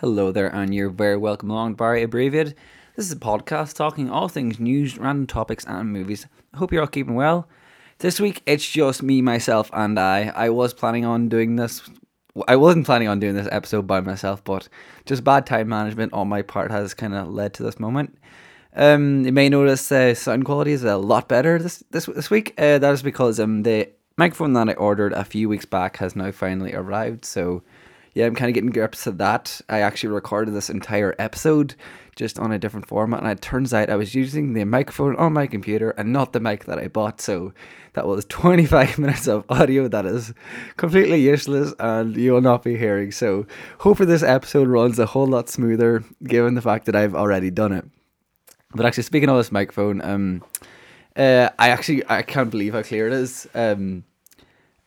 Hello there, and you're very welcome along Barry Abbreviated. This is a podcast talking all things news, random topics, and movies. I hope you're all keeping well. This week, it's just me, myself, and I. I was planning on doing this. I wasn't planning on doing this episode by myself, but just bad time management on my part has kind of led to this moment. Um, you may notice uh, sound quality is a lot better this this this week. Uh, that is because um the microphone that I ordered a few weeks back has now finally arrived. So yeah, I'm kind of getting grips to that. I actually recorded this entire episode just on a different format, and it turns out I was using the microphone on my computer and not the mic that I bought. So that was 25 minutes of audio that is completely useless and you will not be hearing. So hopefully this episode runs a whole lot smoother given the fact that I've already done it. But actually, speaking of this microphone, um, uh, I actually I can't believe how clear it is. Um,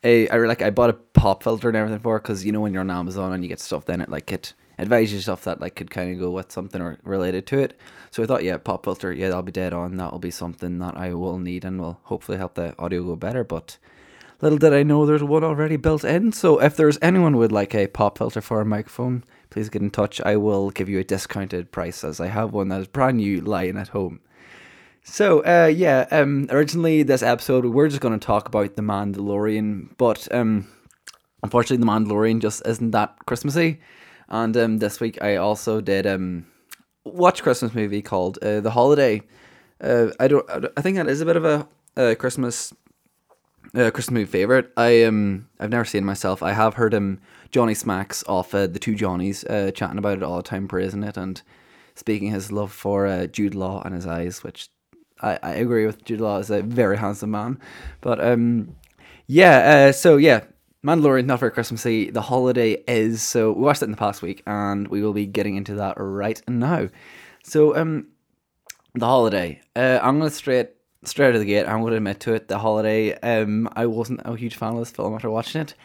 I, I like I bought a pop filter and everything for because you know when you're on Amazon and you get stuff then it like it advises you stuff that like could kind of go with something or related to it. So I thought, yeah, pop filter, yeah, that'll be dead on. That'll be something that I will need and will hopefully help the audio go better. But little did I know there's one already built in. So if there's anyone with like a pop filter for a microphone, please get in touch. I will give you a discounted price as I have one that is brand new lying at home. So, uh, yeah, um, originally this episode we are just going to talk about The Mandalorian, but um, unfortunately, The Mandalorian just isn't that Christmassy. And um, this week I also did um, watch Christmas movie called uh, The Holiday. Uh, I don't. I think that is a bit of a, a Christmas uh, Christmas movie favorite. I um I've never seen myself. I have heard him Johnny Smacks off uh, the two Johnnies uh, chatting about it all the time, praising it and speaking his love for uh, Jude Law and his eyes, which I, I agree with Jude Law is a very handsome man. But um, yeah, uh, so yeah, Mandalorian is not very Christmassy. The holiday is so we watched it in the past week, and we will be getting into that right now. So um, the holiday. Uh, I'm gonna straight straight out of the gate. I'm gonna admit to it. The holiday. Um, I wasn't a huge fan of this film after watching it.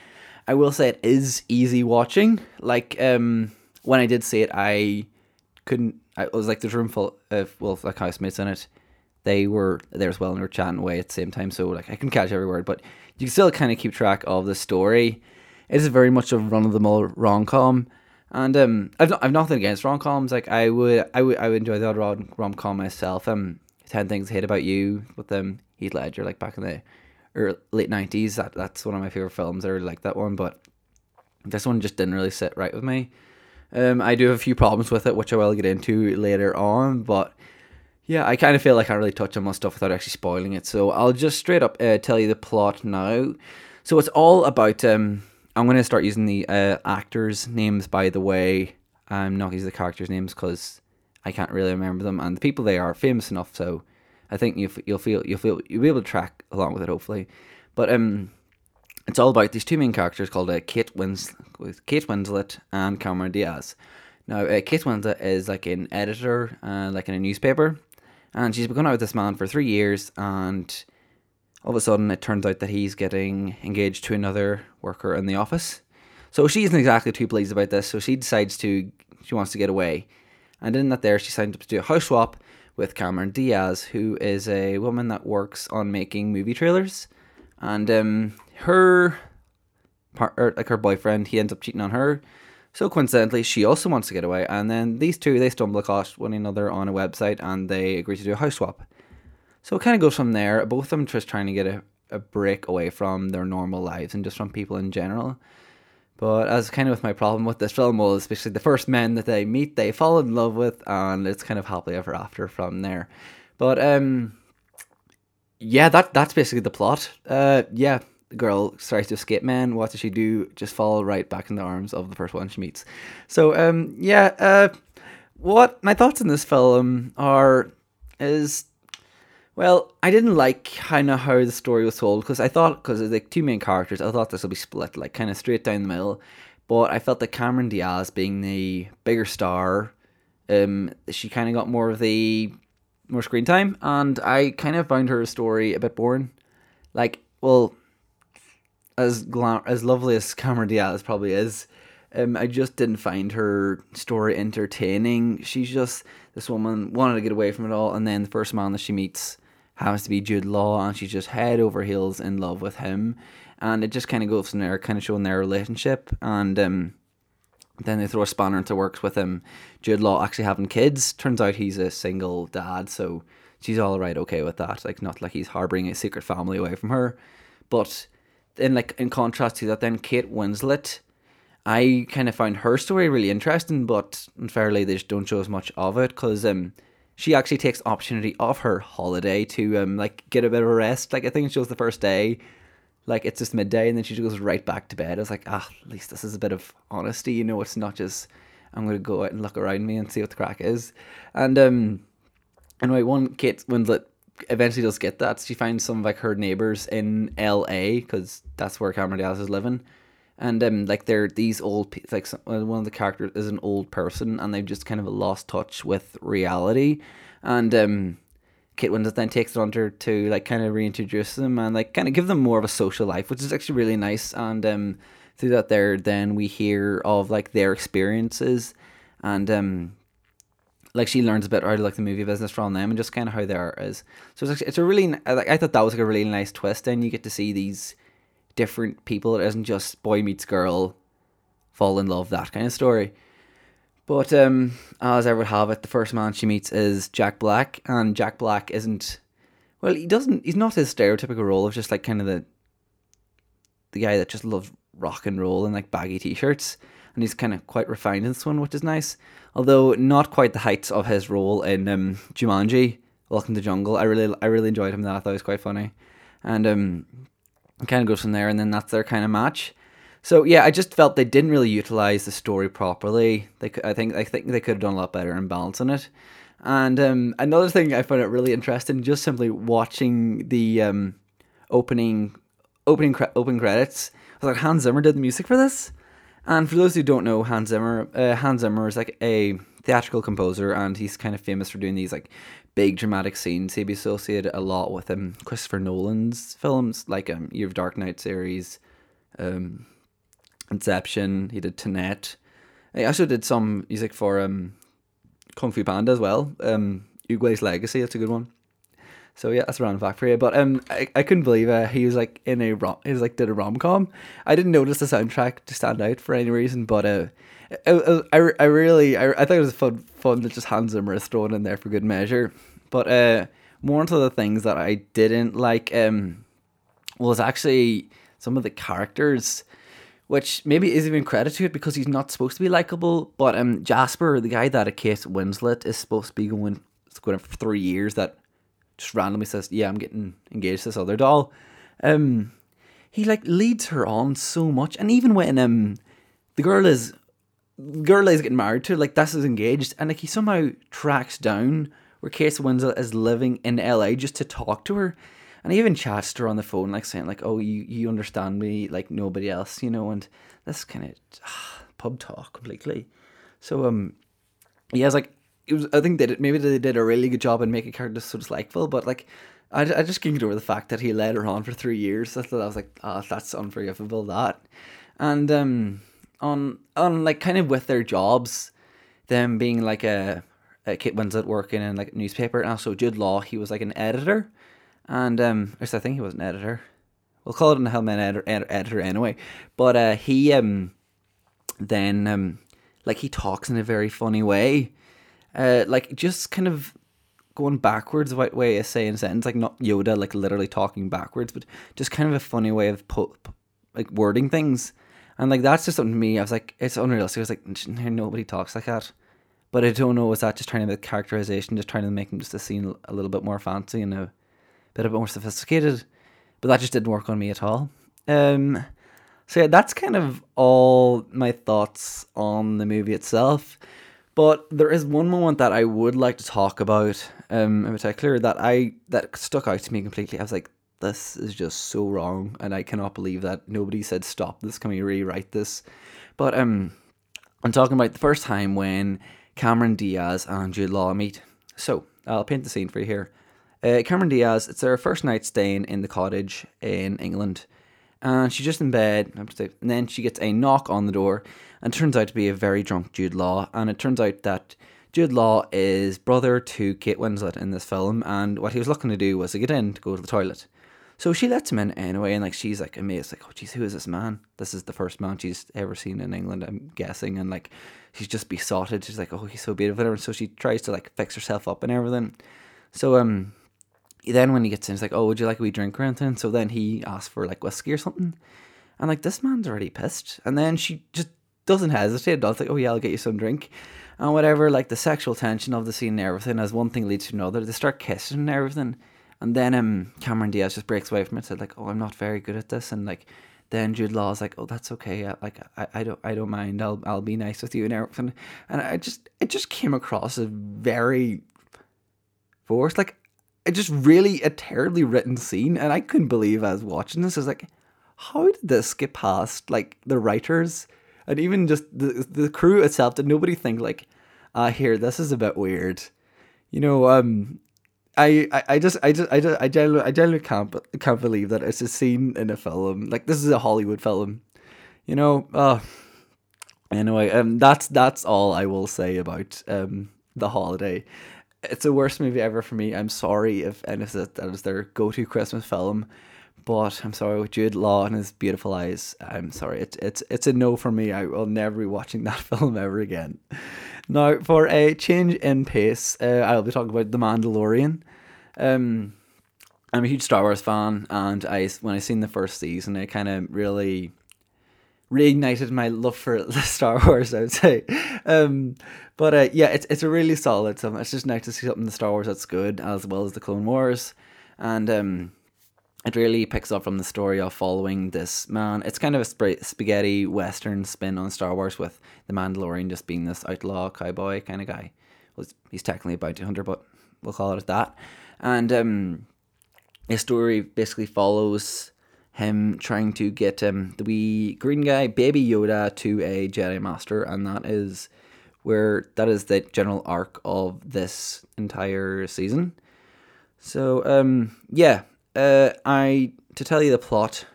I will say it is easy watching. Like um, when I did see it, I couldn't. I was like, there's room full of well, like housemates in it they were there as well and were chatting away at the same time. So like I can catch every word, but you can still kind of keep track of the story. It is very much a run of the mill rom com, and um, I've I've nothing against rom coms. Like I would I would I would enjoy the odd rom com myself. Um, Ten Things I Hate About You with um, Heath Ledger, like back in the early, late nineties. That that's one of my favorite films. I really like that one, but this one just didn't really sit right with me. Um, I do have a few problems with it, which I will get into later on, but yeah, I kind of feel like I really touch on my stuff without actually spoiling it. So I'll just straight up uh, tell you the plot now. So it's all about. Um, I'm going to start using the uh, actors' names, by the way. I'm not using the characters' names because I can't really remember them, and the people they are famous enough. So I think you'll you'll feel you'll feel you'll be able to track along with it, hopefully. But um, it's all about these two main characters called uh, Kate with Kate Winslet and Cameron Diaz. Now, uh, Kate Winslet is like an editor, uh, like in a newspaper, and she's been going out with this man for three years, and all of a sudden it turns out that he's getting engaged to another worker in the office. So she isn't exactly too pleased about this, so she decides to she wants to get away. And in that there she signed up to do a house swap with Cameron Diaz, who is a woman that works on making movie trailers. And um her partner like her boyfriend, he ends up cheating on her. So coincidentally, she also wants to get away, and then these two they stumble across one another on a website, and they agree to do a house swap. So it kind of goes from there. Both of them just trying to get a, a break away from their normal lives and just from people in general. But as kind of with my problem with this film was, especially the first men that they meet, they fall in love with, and it's kind of happily ever after from there. But um, yeah, that that's basically the plot. Uh, yeah, the girl tries to escape men. What does she do? Just fall right back in the arms of the first one she meets. So, um, yeah, uh, what my thoughts on this film are is well, I didn't like kind of how the story was told because I thought because there's like two main characters, I thought this would be split like kind of straight down the middle. But I felt that Cameron Diaz, being the bigger star, um, she kind of got more of the more screen time, and I kind of found her story a bit boring. Like, well, as glam- as lovely as Cameron Diaz probably is, um, I just didn't find her story entertaining. She's just this woman wanted to get away from it all, and then the first man that she meets happens to be Jude Law, and she's just head over heels in love with him, and it just kind of goes from there, kind of showing their relationship, and um, Then they throw a spanner into works with him. Jude Law actually having kids. Turns out he's a single dad, so she's all right, okay with that. Like not like he's harboring a secret family away from her. But then, like in contrast to that, then Kate Winslet, I kind of found her story really interesting, but unfairly they just don't show as much of it because um she actually takes opportunity of her holiday to um like get a bit of a rest. Like I think it shows the first day like it's just midday and then she just goes right back to bed. I was like, ah, at least this is a bit of honesty, you know, it's not just I'm gonna go out and look around me and see what the crack is. And um anyway, one Kate Winslet eventually does get that. She finds some of like her neighbors in L.A. because that's where Cameron Diaz is living, and um like they're these old like uh, one of the characters is an old person and they've just kind of lost touch with reality, and um Kate Winslet then takes it on her to like kind of reintroduce them and like kind of give them more of a social life, which is actually really nice. And um, through that, there then we hear of like their experiences, and um, like she learns a bit out of like the movie business from them and just kind of how they are. So it's it's a really like I thought that was like a really nice twist. And you get to see these different people. It isn't just boy meets girl, fall in love that kind of story. But um, as I would have it, the first man she meets is Jack Black, and Jack Black isn't. Well, he doesn't. He's not his stereotypical role of just like kind of the the guy that just loves rock and roll and like baggy t-shirts, and he's kind of quite refined in this one, which is nice. Although not quite the heights of his role in um, Jumanji, Welcome to the Jungle. I really, I really enjoyed him. That I thought was quite funny, and um, kind of goes from there, and then that's their kind of match. So yeah, I just felt they didn't really utilize the story properly. They, I think, I think they could have done a lot better in balancing it. And um, another thing I found it really interesting, just simply watching the um, opening, opening, open credits. I was like, Hans Zimmer did the music for this. And for those who don't know, Hans Zimmer, uh, Hans Zimmer is like a theatrical composer, and he's kind of famous for doing these like big dramatic scenes. He'd be associated a lot with um, Christopher Nolan's films, like um, Year of Dark Knight series, um, Inception. He did Tenet. He also did some music for um, Kung Fu Panda as well. Um, Oogway's Legacy. That's a good one. So yeah, that's a fact for you. But um, I, I couldn't believe uh, he was like in a rom. He was like did a rom com. I didn't notice the soundtrack to stand out for any reason, but uh, I, I, I really I, I thought it was fun fun that just Hans Zimmer is thrown in there for good measure. But uh, more into the things that I didn't like um was actually some of the characters which maybe is even credit to it because he's not supposed to be likable. But um, Jasper, the guy that a Kate Winslet is supposed to be going, going for three years, that just randomly says, "Yeah, I'm getting engaged to this other doll." Um, he like leads her on so much, and even when um, the girl is, the girl is getting married to, like that's is engaged, and like he somehow tracks down where Kate Winslet is living in LA just to talk to her and he even chats to her on the phone, like saying, like, "Oh, you you understand me like nobody else," you know, and this kind of ah, pub talk completely. So um, yeah, it's like it was. I think that maybe they did a really good job in making characters so dislikable, but like. I, I just can't get over the fact that he led her on for three years. I thought I was like, oh, that's unforgivable. That, and um, on on like kind of with their jobs, them being like a, a Kate Winslet working in like a newspaper, and also Jude Law, he was like an editor and um, I think he was an editor. We'll call it an Hellman editor, editor anyway. But uh, he um, then um, like he talks in a very funny way, uh, like just kind of going backwards way of saying sentence, like not Yoda, like literally talking backwards, but just kind of a funny way of po- like wording things. And like that's just something to me. I was like, it's unrealistic. I was like, nobody talks like that. But I don't know, was that just trying to make characterization, just trying to make just a scene a little bit more fancy and a bit a bit more sophisticated. But that just didn't work on me at all. Um, so yeah, that's kind of all my thoughts on the movie itself. But there is one moment that I would like to talk about, um, in particular that I that stuck out to me completely. I was like, this is just so wrong, and I cannot believe that nobody said stop this. Can we rewrite this? But um, I'm talking about the first time when Cameron Diaz and Jude Law meet. So I'll paint the scene for you here. Uh, Cameron Diaz, it's their first night staying in the cottage in England. And she's just in bed, and then she gets a knock on the door, and turns out to be a very drunk Jude Law. And it turns out that Jude Law is brother to Kate Winslet in this film, and what he was looking to do was to get in to go to the toilet. So she lets him in anyway, and like she's like amazed, like, oh jeez, who is this man? This is the first man she's ever seen in England, I'm guessing, and like she's just besotted. She's like, oh, he's so beautiful, and so she tries to like fix herself up and everything. So um, then when he gets in, he's like, oh, would you like a wee drink or anything? So then he asks for like whiskey or something, and like this man's already pissed, and then she just doesn't hesitate. Does like, oh yeah, I'll get you some drink. And whatever, like the sexual tension of the scene and everything, as one thing leads to another, they start kissing and everything and then um, Cameron Diaz just breaks away from it, said like, "Oh, I'm not very good at this," and like, then Jude Law's like, "Oh, that's okay. I, like, I, I don't, I don't mind. I'll, I'll be nice with you and everything." And I just, it just came across as very forced. Like, just really a terribly written scene, and I couldn't believe I was watching this. I was like, how did this get past like the writers and even just the the crew itself? Did nobody think like, ah, here, this is a bit weird? You know, um, I, I, I just I just I just I genuinely I genuinely can't can't believe that it's a scene in a film like this is a Hollywood film, you know. Uh, anyway, um, that's that's all I will say about um the holiday. It's the worst movie ever for me. I'm sorry if any of that is their go to Christmas film, but I'm sorry with Jude Law and his beautiful eyes. I'm sorry. It's it's it's a no for me. I will never be watching that film ever again. Now, for a change in pace, uh, I'll be talking about The Mandalorian. Um, I'm a huge Star Wars fan, and I when I seen the first season, it kind of really reignited my love for Star Wars. I would say, um, but uh, yeah, it's it's a really solid. So it's just nice to see something in the Star Wars that's good, as well as the Clone Wars, and um, it really picks up from the story of following this man. It's kind of a sp- spaghetti western spin on Star Wars, with the Mandalorian just being this outlaw cowboy kind of guy. Well, he's technically a bounty hunter, but we'll call it that and um, his story basically follows him trying to get um, the wee green guy, Baby Yoda, to a Jedi Master, and that is where that is the general arc of this entire season. So um, yeah, uh, I to tell you the plot.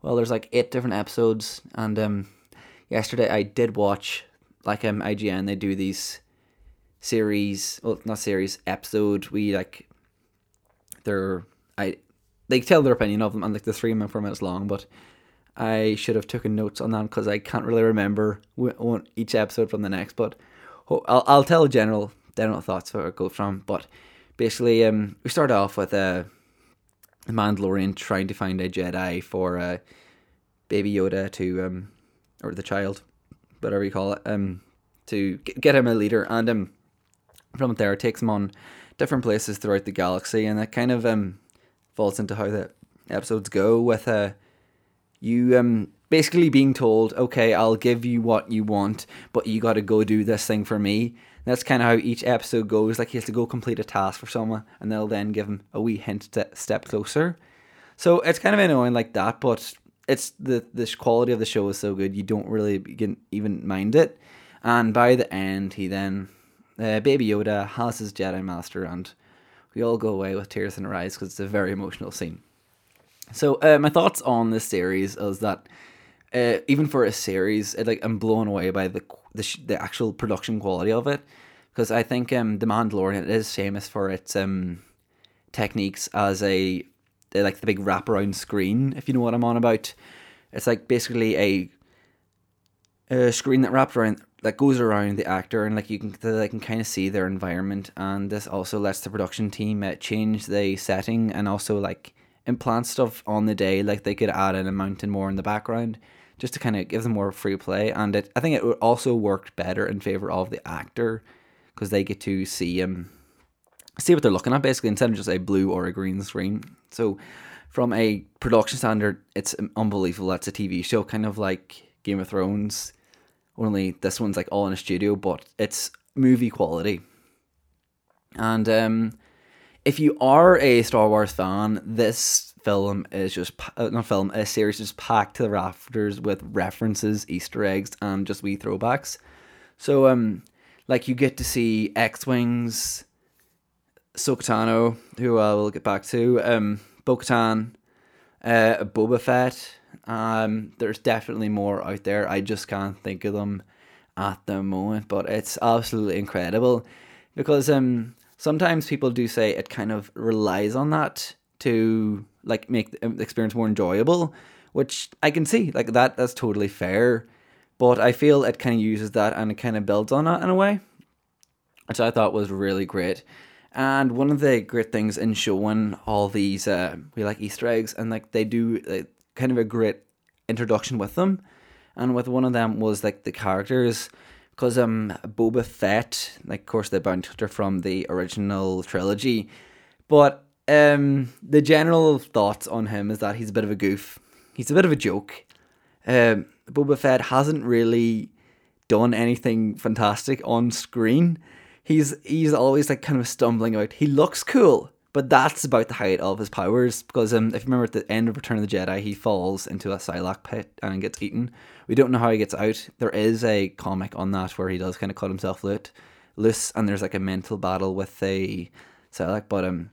Well, there's like eight different episodes, and um, yesterday I did watch like um IGN. They do these series, well, not series, episode. We like they're I they tell their opinion of them and like the three four minutes long, but I should have taken notes on that because I can't really remember each episode from the next. But I'll I'll tell general general thoughts where it goes from. But basically, um, we start off with a uh, Mandalorian trying to find a Jedi for uh, Baby Yoda to um or the child, whatever you call it, um to get him a leader, and um from there takes him on different places throughout the galaxy, and it kind of um falls into how the episodes go with uh you um basically being told, okay, I'll give you what you want, but you got to go do this thing for me. That's kind of how each episode goes. Like he has to go complete a task for someone, and they'll then give him a wee hint to step closer. So it's kind of annoying like that, but it's the the quality of the show is so good you don't really even mind it. And by the end, he then uh, Baby Yoda has his Jedi Master, and we all go away with tears in our eyes because it's a very emotional scene. So uh, my thoughts on this series is that uh, even for a series, it, like I'm blown away by the the, sh- the actual production quality of it because I think um, the Mandalorian is famous for its um, techniques as a like the big wraparound screen, if you know what I'm on about. It's like basically a, a screen that wraps around that goes around the actor and like you can they can kind of see their environment and this also lets the production team uh, change the setting and also like implant stuff on the day like they could add in a mountain more in the background just to kind of give them more free play and it I think it also worked better in favor of the actor because they get to see um see what they're looking at basically instead of just a blue or a green screen. So from a production standard it's unbelievable. That's a TV show kind of like Game of Thrones only this one's like all in a studio, but it's movie quality. And um, if you are a Star Wars fan, this film is just uh, not film, a series is packed to the rafters with references, Easter eggs, and just wee throwbacks. So um, like you get to see X wings, Ahsoka Tano, who I will get back to, um, Bo-Katan, uh, Boba Fett, um, there's definitely more out there. I just can't think of them at the moment, but it's absolutely incredible because um sometimes people do say it kind of relies on that to like make the experience more enjoyable, which I can see like that. That's totally fair, but I feel it kind of uses that and it kind of builds on that in a way, which I thought was really great. And one of the great things in showing all these uh, we like Easter eggs and like they do like, kind of a great introduction with them, and with one of them was like the characters because um Boba Fett, like of course the bounty hunter from the original trilogy, but um the general thoughts on him is that he's a bit of a goof. He's a bit of a joke. Um, Boba Fett hasn't really done anything fantastic on screen. He's he's always like kind of stumbling out. He looks cool, but that's about the height of his powers. Because um, if you remember at the end of Return of the Jedi, he falls into a Sarlacc pit and gets eaten. We don't know how he gets out. There is a comic on that where he does kind of cut himself loose, and there's like a mental battle with a Sarlacc. But um,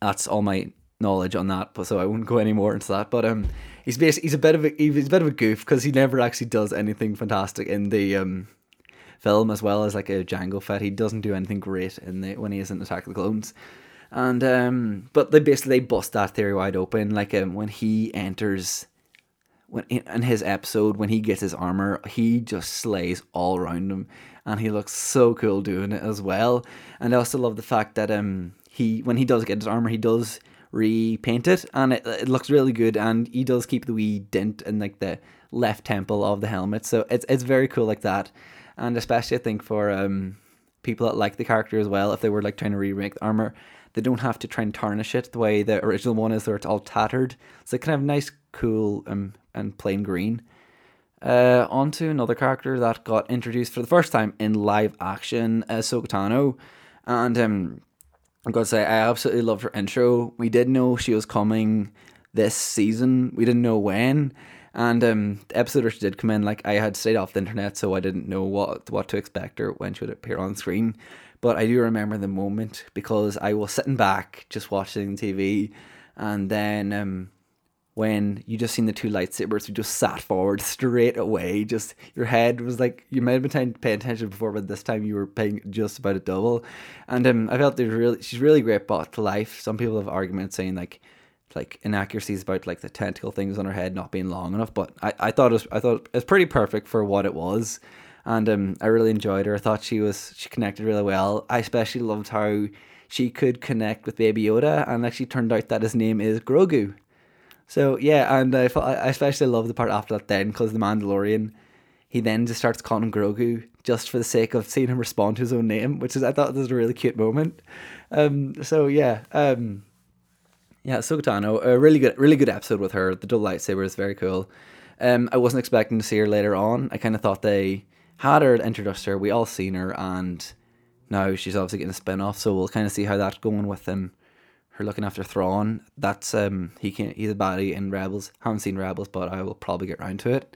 that's all my knowledge on that. But so I won't go any more into that. But um, he's basically he's a bit of a he's a bit of a goof because he never actually does anything fantastic in the um film as well as like a Jango Fett. He doesn't do anything great in the when he is in Attack of the Clones. And um, but they basically bust that theory wide open. Like um, when he enters, when in his episode when he gets his armor, he just slays all around him, and he looks so cool doing it as well. And I also love the fact that um he when he does get his armor, he does repaint it, and it, it looks really good. And he does keep the wee dent in like the left temple of the helmet, so it's it's very cool like that. And especially I think for um people that like the character as well, if they were like trying to remake the armor, they don't have to try and tarnish it the way the original one is, where it's all tattered. So kind of nice, cool, um, and plain green. Uh, on to another character that got introduced for the first time in live action, uh, Tano. And um, I'm going to say, I absolutely loved her intro. We did know she was coming this season, we didn't know when. And um, the episode where she did come in, like I had stayed off the internet, so I didn't know what what to expect or when she would appear on screen. But I do remember the moment because I was sitting back just watching TV, and then um, when you just seen the two lightsabers, you just sat forward straight away. Just your head was like you might have been paying attention before, but this time you were paying just about a double. And um, I felt there's really she's really great brought to life. Some people have arguments saying like like inaccuracies about like the tentacle things on her head not being long enough, but I, I thought it was I thought it was pretty perfect for what it was and um, I really enjoyed her. I thought she was she connected really well. I especially loved how she could connect with Baby Yoda, and actually turned out that his name is Grogu. So yeah, and I I especially love the part after that then because the Mandalorian, he then just starts calling him Grogu just for the sake of seeing him respond to his own name, which is I thought was a really cute moment. Um, so yeah, um, yeah, Ahsoka a really good, really good episode with her. The double lightsaber is very cool. Um, I wasn't expecting to see her later on. I kind of thought they had her introduced her. We all seen her, and now she's obviously getting a spin off. So we'll kind of see how that's going with them. Her looking after Thrawn. That's um he can he's a baddie in Rebels. Haven't seen Rebels, but I will probably get round to it.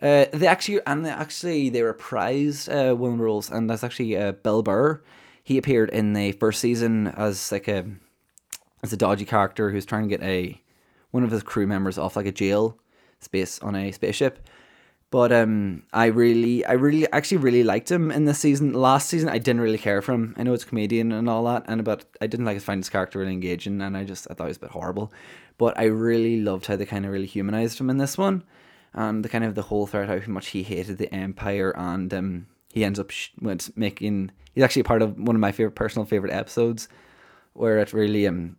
Uh, they actually and they actually they reprised uh, one roles, and that's actually uh, Bill Burr. He appeared in the first season as like a as a dodgy character who's trying to get a one of his crew members off like a jail space on a spaceship but um, I really, I really, actually really liked him in this season. Last season, I didn't really care for him. I know it's comedian and all that, and but I didn't like his find his character really engaging, and I just I thought he was a bit horrible. But I really loved how they kind of really humanized him in this one, and the kind of the whole thread how much he hated the Empire, and um, he ends up sh- making. He's actually part of one of my favorite personal favorite episodes, where it really um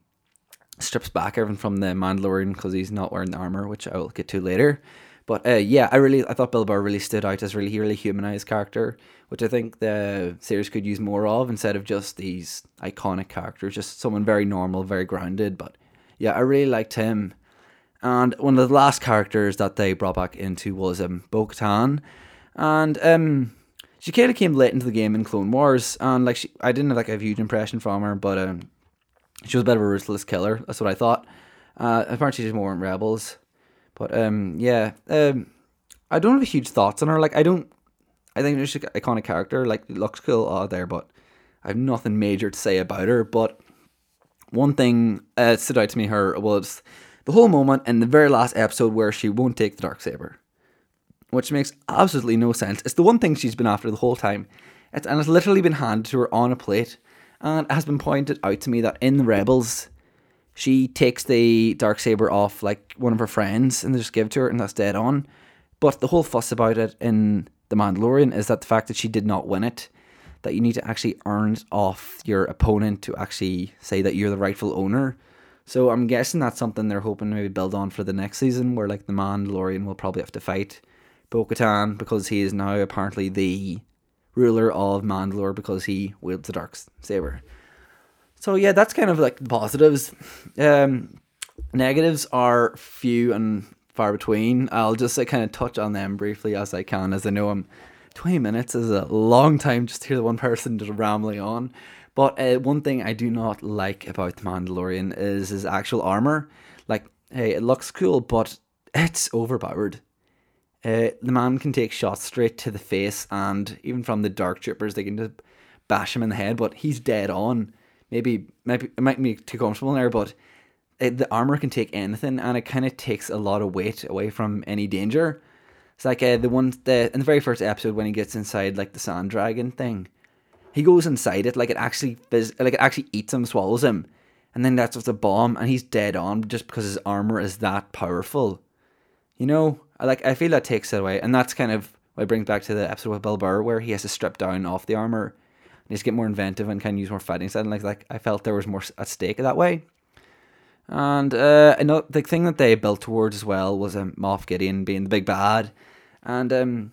strips back everything from the Mandalorian because he's not wearing the armor, which I will get to later but uh, yeah, I really I thought Bill Burr really stood out as really really humanized character, which I think the series could use more of instead of just these iconic characters, just someone very normal, very grounded. But yeah, I really liked him. And one of the last characters that they brought back into was um, Bo Katan. And um, she kind of came late into the game in Clone Wars. And like she, I didn't have like a huge impression from her, but um, she was a bit of a ruthless killer. That's what I thought. Uh, apparently, she's more in Rebels. But um, yeah, um, I don't have huge thoughts on her. Like I don't, I think she's an iconic character. Like looks cool out there, but I have nothing major to say about her. But one thing uh, stood out to me her was the whole moment in the very last episode where she won't take the dark saber, which makes absolutely no sense. It's the one thing she's been after the whole time. It's, and it's literally been handed to her on a plate, and it has been pointed out to me that in the Rebels she takes the dark saber off like one of her friends and they just give it to her, and that's dead on. But the whole fuss about it in the Mandalorian is that the fact that she did not win it, that you need to actually earn it off your opponent to actually say that you're the rightful owner. So I'm guessing that's something they're hoping to maybe build on for the next season, where like the Mandalorian will probably have to fight Bo-Katan because he is now apparently the ruler of Mandalore because he wields the dark saber. So yeah, that's kind of like the positives. Um, negatives are few and far between. I'll just like, kind of touch on them briefly as I can, as I know I'm 20 minutes is a long time just to hear the one person just rambling on. But uh, one thing I do not like about the Mandalorian is his actual armor. Like, hey, it looks cool, but it's overpowered. Uh, the man can take shots straight to the face, and even from the dark troopers, they can just bash him in the head. But he's dead on maybe maybe it might be too comfortable there, but it, the armor can take anything, and it kind of takes a lot of weight away from any danger. It's like uh, the one the in the very first episode when he gets inside like the sand dragon thing, he goes inside it like it actually like it actually eats him, swallows him, and then that's with a bomb, and he's dead on just because his armor is that powerful. You know, I like I feel that takes it away, and that's kind of what brings back to the episode with Bill Burr where he has to strip down off the armor to get more inventive and kind of use more fighting style. And like, like I felt there was more at stake that way. And uh, know the thing that they built towards as well was um, Moff Gideon being the big bad, and um,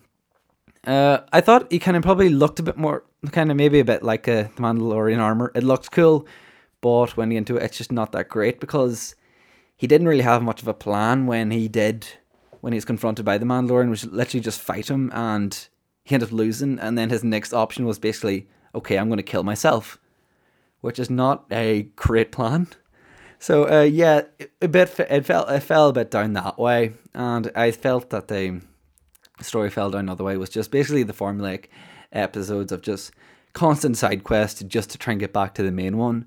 uh, I thought he kind of probably looked a bit more, kind of maybe a bit like a uh, the Mandalorian armor. It looked cool, but when you into it, it's just not that great because he didn't really have much of a plan when he did when he was confronted by the Mandalorian, which literally just fight him, and he ended up losing. And then his next option was basically okay, I'm going to kill myself, which is not a great plan. So uh, yeah, a bit it fell it fell a bit down that way, and I felt that the story fell down another way was just basically the formulaic episodes of just constant side quests just to try and get back to the main one,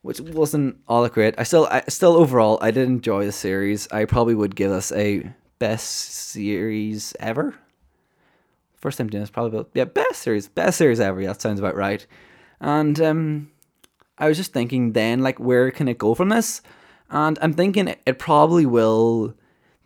which wasn't all that great. I still I still overall I did enjoy the series. I probably would give this a best series ever. First time doing this, probably about, yeah, best series, best series ever. That sounds about right. And um, I was just thinking then, like, where can it go from this? And I'm thinking it, it probably will,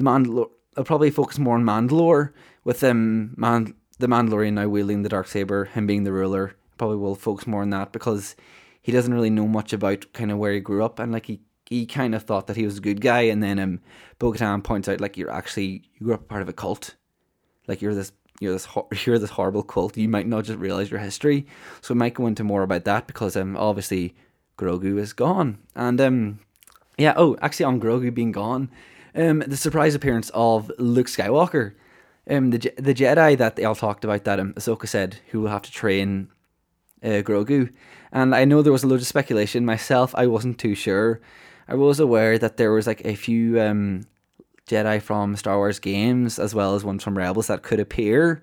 Mandalore, it'll probably focus more on Mandalore with um, Man, the Mandalorian now wielding the dark saber, him being the ruler. Probably will focus more on that because he doesn't really know much about kind of where he grew up and like he he kind of thought that he was a good guy, and then um, Bo-Katan points out like you're actually you grew up part of a cult, like you're this you're this you're this horrible cult. You might not just realize your history. So we might go into more about that because um obviously Grogu is gone, and um yeah oh actually on Grogu being gone, um the surprise appearance of Luke Skywalker, um the the Jedi that they all talked about that um Ahsoka said who will have to train uh, Grogu, and I know there was a lot of speculation. Myself, I wasn't too sure. I was aware that there was like a few um Jedi from Star Wars games as well as ones from Rebels that could appear.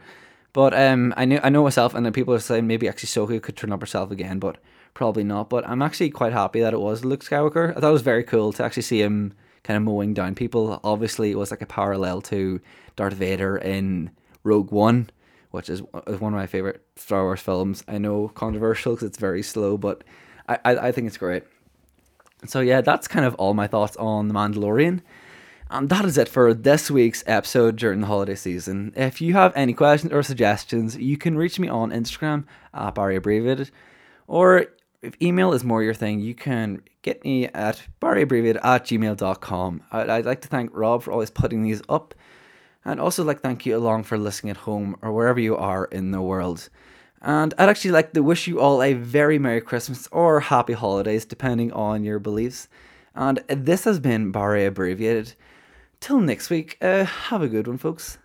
But um, I know I know myself, and then people are saying maybe actually Soka could turn up herself again, but probably not. But I'm actually quite happy that it was Luke Skywalker. I thought it was very cool to actually see him kind of mowing down people. Obviously, it was like a parallel to Darth Vader in Rogue One, which is one of my favorite Star Wars films. I know controversial because it's very slow, but I, I, I think it's great. So yeah, that's kind of all my thoughts on the Mandalorian. Um, and that is it for this week's episode during the holiday season. If you have any questions or suggestions, you can reach me on Instagram at Barry Abbreviated. Or if email is more your thing, you can get me at barryabbreviated at gmail.com. I'd, I'd like to thank Rob for always putting these up. And also like thank you along for listening at home or wherever you are in the world. And I'd actually like to wish you all a very Merry Christmas or Happy Holidays, depending on your beliefs. And this has been Barry Abbreviated. Till next week, uh, have a good one, folks.